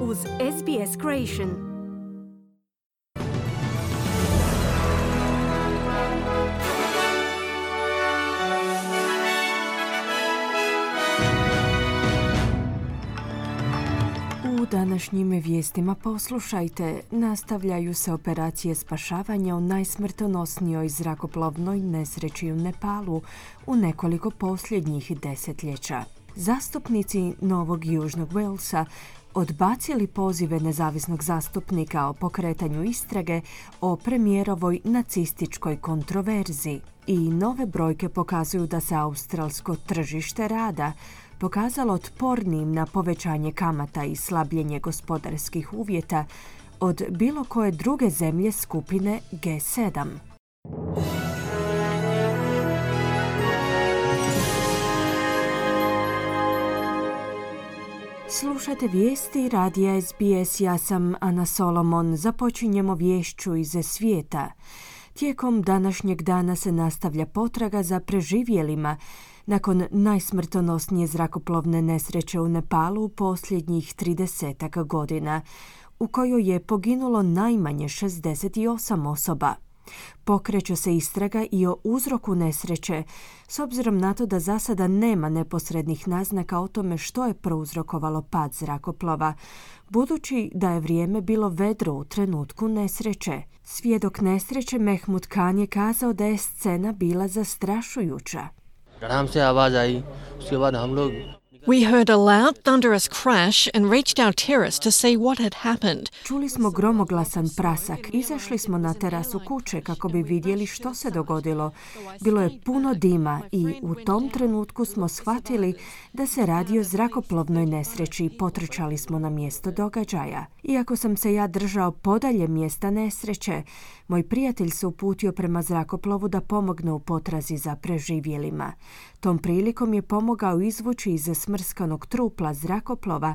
uz SBS Creation. U današnjim vijestima poslušajte, nastavljaju se operacije spašavanja u najsmrtonosnijoj zrakoplovnoj nesreći u Nepalu u nekoliko posljednjih desetljeća. Zastupnici Novog Južnog Walesa odbacili pozive nezavisnog zastupnika o pokretanju istrage o premijerovoj nacističkoj kontroverzi. I nove brojke pokazuju da se australsko tržište rada pokazalo otpornijim na povećanje kamata i slabljenje gospodarskih uvjeta od bilo koje druge zemlje skupine G7. Slušate vijesti radija SBS, ja sam Ana Solomon. Započinjemo vješću iz svijeta. Tijekom današnjeg dana se nastavlja potraga za preživjelima nakon najsmrtonosnije zrakoplovne nesreće u Nepalu u posljednjih 30 godina, u kojoj je poginulo najmanje 68 osoba. Pokreće se istraga i o uzroku nesreće, s obzirom na to da za sada nema neposrednih naznaka o tome što je prouzrokovalo pad zrakoplova, budući da je vrijeme bilo vedro u trenutku nesreće. Svjedok nesreće Mehmud Khan je kazao da je scena bila zastrašujuća. We heard a loud, thunderous crash and reached our terrace to see what had happened. Čuli smo gromoglasan prasak. Izašli smo na terasu kuće kako bi vidjeli što se dogodilo. Bilo je puno dima i u tom trenutku smo shvatili da se radi o zrakoplovnoj nesreći i potrčali smo na mjesto događaja. Iako sam se ja držao podalje mjesta nesreće, moj prijatelj se uputio prema zrakoplovu da pomogne u potrazi za preživjelima. Tom prilikom je pomogao izvući iz smrskanog trupla zrakoplova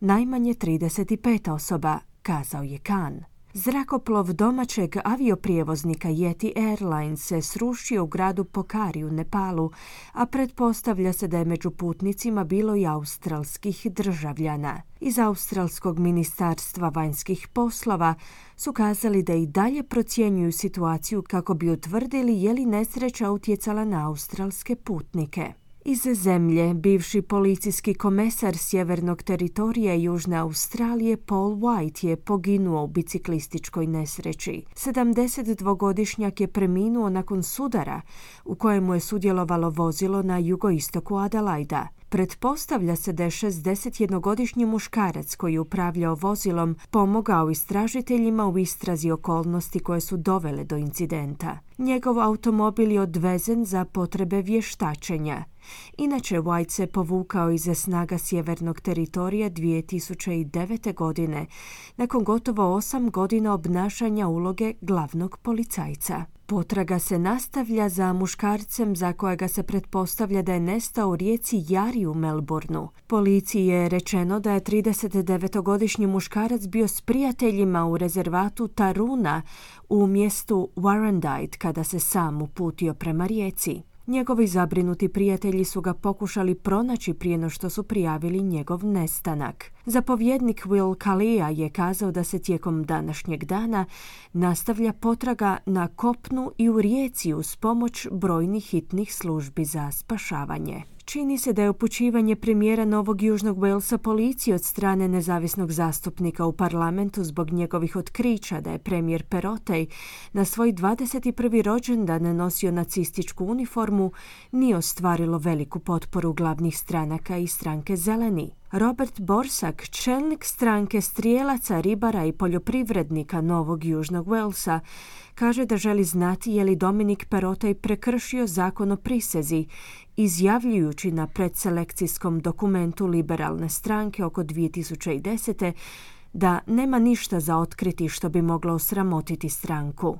najmanje 35 osoba, kazao je Kan. Zrakoplov domaćeg avioprijevoznika Yeti Airlines se srušio u gradu Pokari u Nepalu, a pretpostavlja se da je među putnicima bilo i australskih državljana. Iz Australskog ministarstva vanjskih poslova su kazali da i dalje procjenjuju situaciju kako bi utvrdili je li nesreća utjecala na australske putnike. Iz zemlje bivši policijski komesar sjevernog teritorija Južne Australije Paul White je poginuo u biciklističkoj nesreći. 72-godišnjak je preminuo nakon sudara u kojemu je sudjelovalo vozilo na jugoistoku Adelaida. Pretpostavlja se da je 61-godišnji muškarac koji upravljao vozilom pomogao istražiteljima u istrazi okolnosti koje su dovele do incidenta. Njegov automobil je odvezen za potrebe vještačenja. Inače, White se povukao iz snaga sjevernog teritorija 2009. godine, nakon gotovo osam godina obnašanja uloge glavnog policajca. Potraga se nastavlja za muškarcem za kojega se pretpostavlja da je nestao u rijeci Jari u Melbourneu. Policiji je rečeno da je 39-godišnji muškarac bio s prijateljima u rezervatu Taruna u mjestu Warrandyte kada se sam uputio prema rijeci. Njegovi zabrinuti prijatelji su ga pokušali pronaći prije no što su prijavili njegov nestanak. Zapovjednik Will Kalia je kazao da se tijekom današnjeg dana nastavlja potraga na kopnu i u rijeci uz pomoć brojnih hitnih službi za spašavanje. Čini se da je upućivanje premijera Novog Južnog Walesa policiji od strane nezavisnog zastupnika u parlamentu zbog njegovih otkrića da je premijer Perotej na svoj 21. rođendan nosio nacističku uniformu nije ostvarilo veliku potporu glavnih stranaka i stranke Zeleni. Robert Borsak, čelnik stranke strijelaca, ribara i poljoprivrednika Novog Južnog Walesa, kaže da želi znati je li Dominik Perotej prekršio zakon o prisezi, izjavljujući na predselekcijskom dokumentu liberalne stranke oko 2010. da nema ništa za otkriti što bi moglo osramotiti stranku.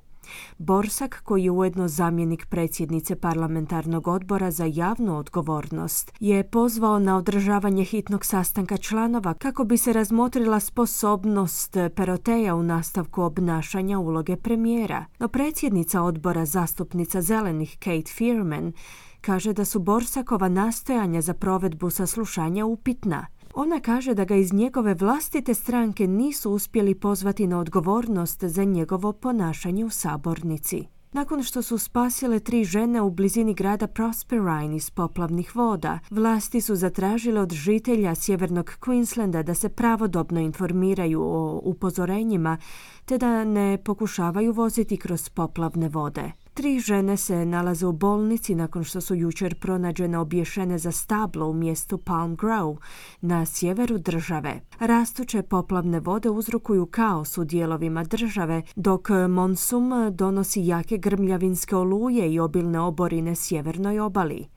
Borsak, koji je ujedno zamjenik predsjednice parlamentarnog odbora za javnu odgovornost, je pozvao na održavanje hitnog sastanka članova kako bi se razmotrila sposobnost Peroteja u nastavku obnašanja uloge premijera. No predsjednica odbora zastupnica zelenih Kate Fearman kaže da su Borsakova nastojanja za provedbu saslušanja upitna. Ona kaže da ga iz njegove vlastite stranke nisu uspjeli pozvati na odgovornost za njegovo ponašanje u sabornici. Nakon što su spasile tri žene u blizini grada Prosperine iz poplavnih voda, vlasti su zatražile od žitelja sjevernog Queenslanda da se pravodobno informiraju o upozorenjima te da ne pokušavaju voziti kroz poplavne vode. Tri žene se nalaze u bolnici nakon što su jučer pronađene obješene za stablo u mjestu Palm Grove na sjeveru države. Rastuće poplavne vode uzrokuju kaos u dijelovima države, dok monsum donosi jake grmljavinske oluje i obilne oborine sjevernoj obali.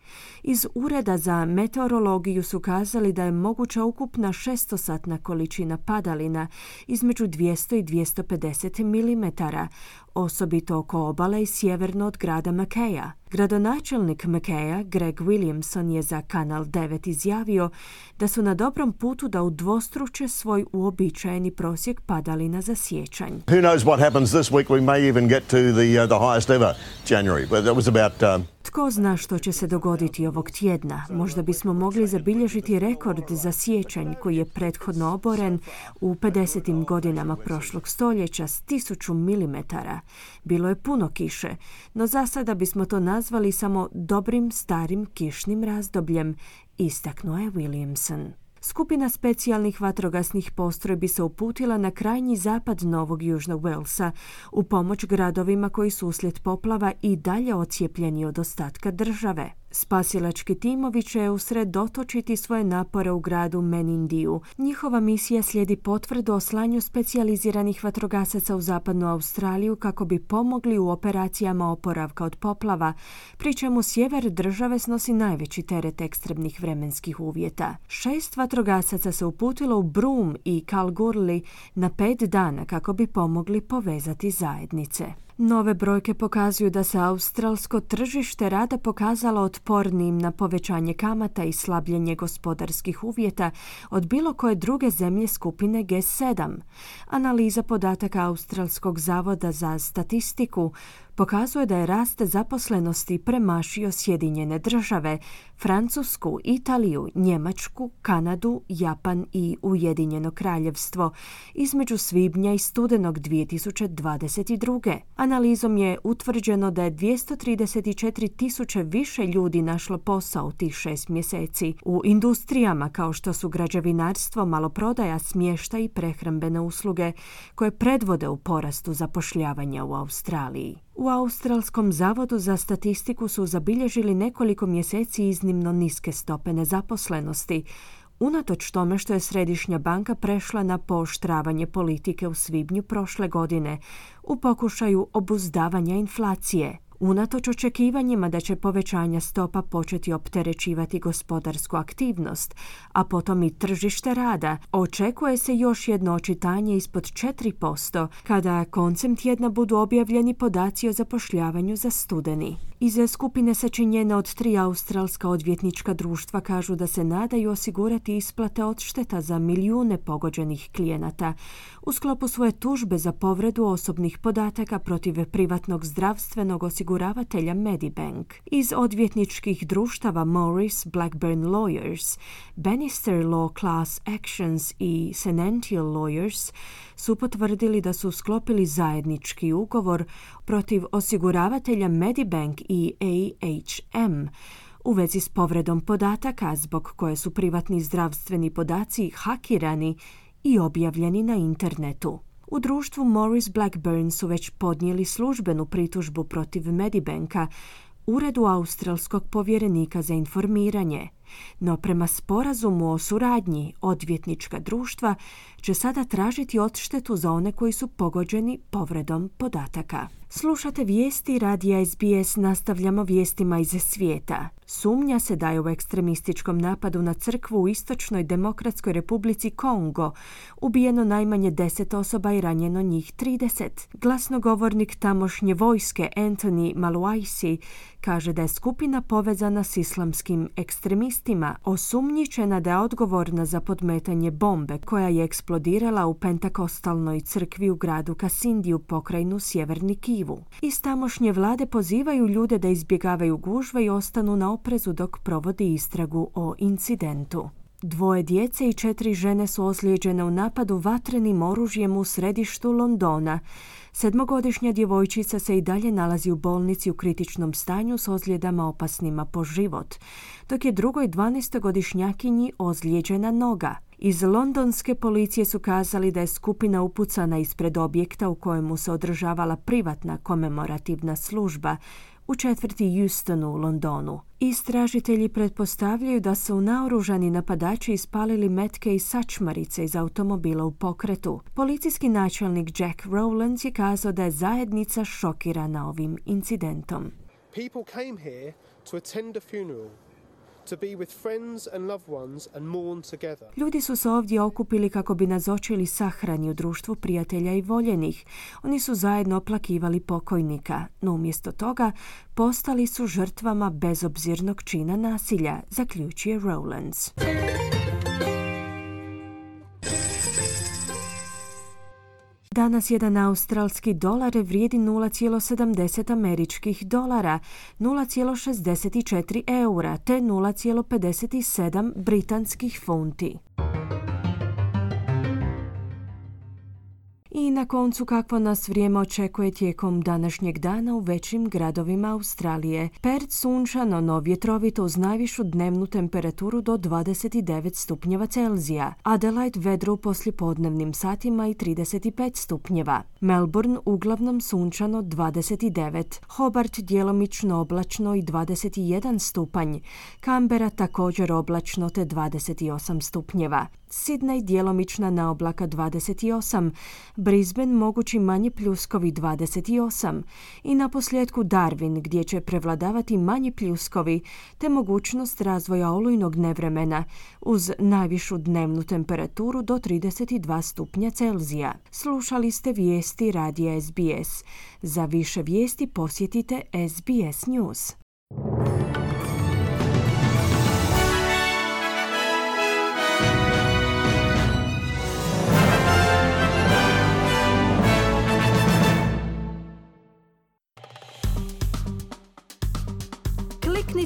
Iz Ureda za meteorologiju su kazali da je moguća ukupna šestosatna količina padalina između 200 i 250 mm, osobito oko obale i sjeverno od grada Makeja. Gradonačelnik Makeja, Greg Williamson, je za Kanal 9 izjavio da su na dobrom putu da udvostruče svoj uobičajeni prosjek padalina za sjećanj. Who knows what happens this week? We may even get to the, uh, the highest ever January. But that was about... Um... Tko zna što će se dogoditi ovog tjedna? Možda bismo mogli zabilježiti rekord za sjećanj koji je prethodno oboren u 50. godinama prošlog stoljeća s tisuću milimetara. Bilo je puno kiše, no za sada bismo to nazvali samo dobrim starim kišnim razdobljem, istaknuo je Williamson. Skupina specijalnih vatrogasnih postrojbi se uputila na krajnji zapad Novog Južnog Walesa u pomoć gradovima koji su uslijed poplava i dalje ocijepljeni od ostatka države. Spasilački timovi će usredotočiti svoje napore u gradu Menindiju. Njihova misija slijedi potvrdu o slanju specijaliziranih vatrogasaca u zapadnu Australiju kako bi pomogli u operacijama oporavka od poplava, pri čemu sjever države snosi najveći teret ekstremnih vremenskih uvjeta. Šest vatrogasaca se uputilo u Broome i Kalgoorlie na pet dana kako bi pomogli povezati zajednice. Nove brojke pokazuju da se australsko tržište rada pokazalo otpornijim na povećanje kamata i slabljenje gospodarskih uvjeta od bilo koje druge zemlje skupine G7. Analiza podataka Australskog zavoda za statistiku pokazuje da je rast zaposlenosti premašio Sjedinjene države, Francusku, Italiju, Njemačku, Kanadu, Japan i Ujedinjeno kraljevstvo između svibnja i studenog 2022. Analizom je utvrđeno da je 234 tisuće više ljudi našlo posao u tih šest mjeseci u industrijama kao što su građevinarstvo, maloprodaja, smješta i prehrambene usluge koje predvode u porastu zapošljavanja u Australiji. U Australskom zavodu za statistiku su zabilježili nekoliko mjeseci iznimno niske stope nezaposlenosti, unatoč tome što je Središnja banka prešla na pooštravanje politike u svibnju prošle godine u pokušaju obuzdavanja inflacije. Unatoč očekivanjima da će povećanja stopa početi opterećivati gospodarsku aktivnost, a potom i tržište rada, očekuje se još jedno očitanje ispod 4% kada koncem tjedna budu objavljeni podaci o zapošljavanju za studeni. Iz skupine sačinjene od tri australska odvjetnička društva kažu da se nadaju osigurati isplate odšteta za milijune pogođenih klijenata u sklopu svoje tužbe za povredu osobnih podataka protiv privatnog zdravstvenog osiguravatelja Medibank. Iz odvjetničkih društava Morris Blackburn Lawyers, Bannister Law Class Actions i Senential Lawyers su potvrdili da su sklopili zajednički ugovor protiv osiguravatelja Medibank i AHM u vezi s povredom podataka zbog koje su privatni zdravstveni podaci hakirani i objavljeni na internetu. U društvu Morris Blackburn su već podnijeli službenu pritužbu protiv Medibanka Uredu Australskog povjerenika za informiranje, no prema sporazumu o suradnji odvjetnička društva će sada tražiti odštetu za one koji su pogođeni povredom podataka. Slušate vijesti radija SBS, nastavljamo vijestima iz svijeta. Sumnja se da je u ekstremističkom napadu na crkvu u Istočnoj demokratskoj republici Kongo ubijeno najmanje 10 osoba i ranjeno njih 30. Glasnogovornik tamošnje vojske Anthony Maluaisi kaže da je skupina povezana s islamskim ekstremistima osumnjičena da je odgovorna za podmetanje bombe koja je eksplodirala u pentakostalnoj crkvi u gradu Kasindi u pokrajinu Sjeverni Kivu. Iz tamošnje vlade pozivaju ljude da izbjegavaju gužve i ostanu na oprezu dok provodi istragu o incidentu. Dvoje djece i četiri žene su ozlijeđene u napadu vatrenim oružjem u središtu Londona. Sedmogodišnja djevojčica se i dalje nalazi u bolnici u kritičnom stanju s ozljedama opasnima po život, dok je drugoj 12-godišnjakinji ozlijeđena noga. Iz londonske policije su kazali da je skupina upucana ispred objekta u kojemu se održavala privatna komemorativna služba u četvrti Houstonu u Londonu. Istražitelji pretpostavljaju da su naoružani napadači ispalili metke i sačmarice iz automobila u pokretu. Policijski načelnik Jack Rowlands je kazao da je zajednica šokirana ovim incidentom. People came here to attend a funeral Ljudi su se ovdje okupili kako bi nazočili sahrani u društvu prijatelja i voljenih. Oni su zajedno oplakivali pokojnika, no umjesto toga postali su žrtvama bezobzirnog čina nasilja, zaključuje Rowlands. Danas jedan australski dolar vrijedi 0,70 američkih dolara, 0,64 eura te 0,57 britanskih funti. I na koncu kakvo nas vrijeme očekuje tijekom današnjeg dana u većim gradovima Australije. Perth sunčano, no vjetrovito uz najvišu dnevnu temperaturu do 29 stupnjeva Celzija. Adelaide vedro u poslijepodnevnim satima i 35 stupnjeva. Melbourne uglavnom sunčano 29. Hobart djelomično oblačno i 21 stupanj. Canberra također oblačno te 28 stupnjeva. Sydney djelomična na oblaka 28, Brisbane mogući manji pljuskovi 28 i na posljedku Darwin gdje će prevladavati manji pljuskovi te mogućnost razvoja olujnog nevremena uz najvišu dnevnu temperaturu do 32 stupnja Celzija. Slušali ste vijesti radija SBS. Za više vijesti posjetite SBS News.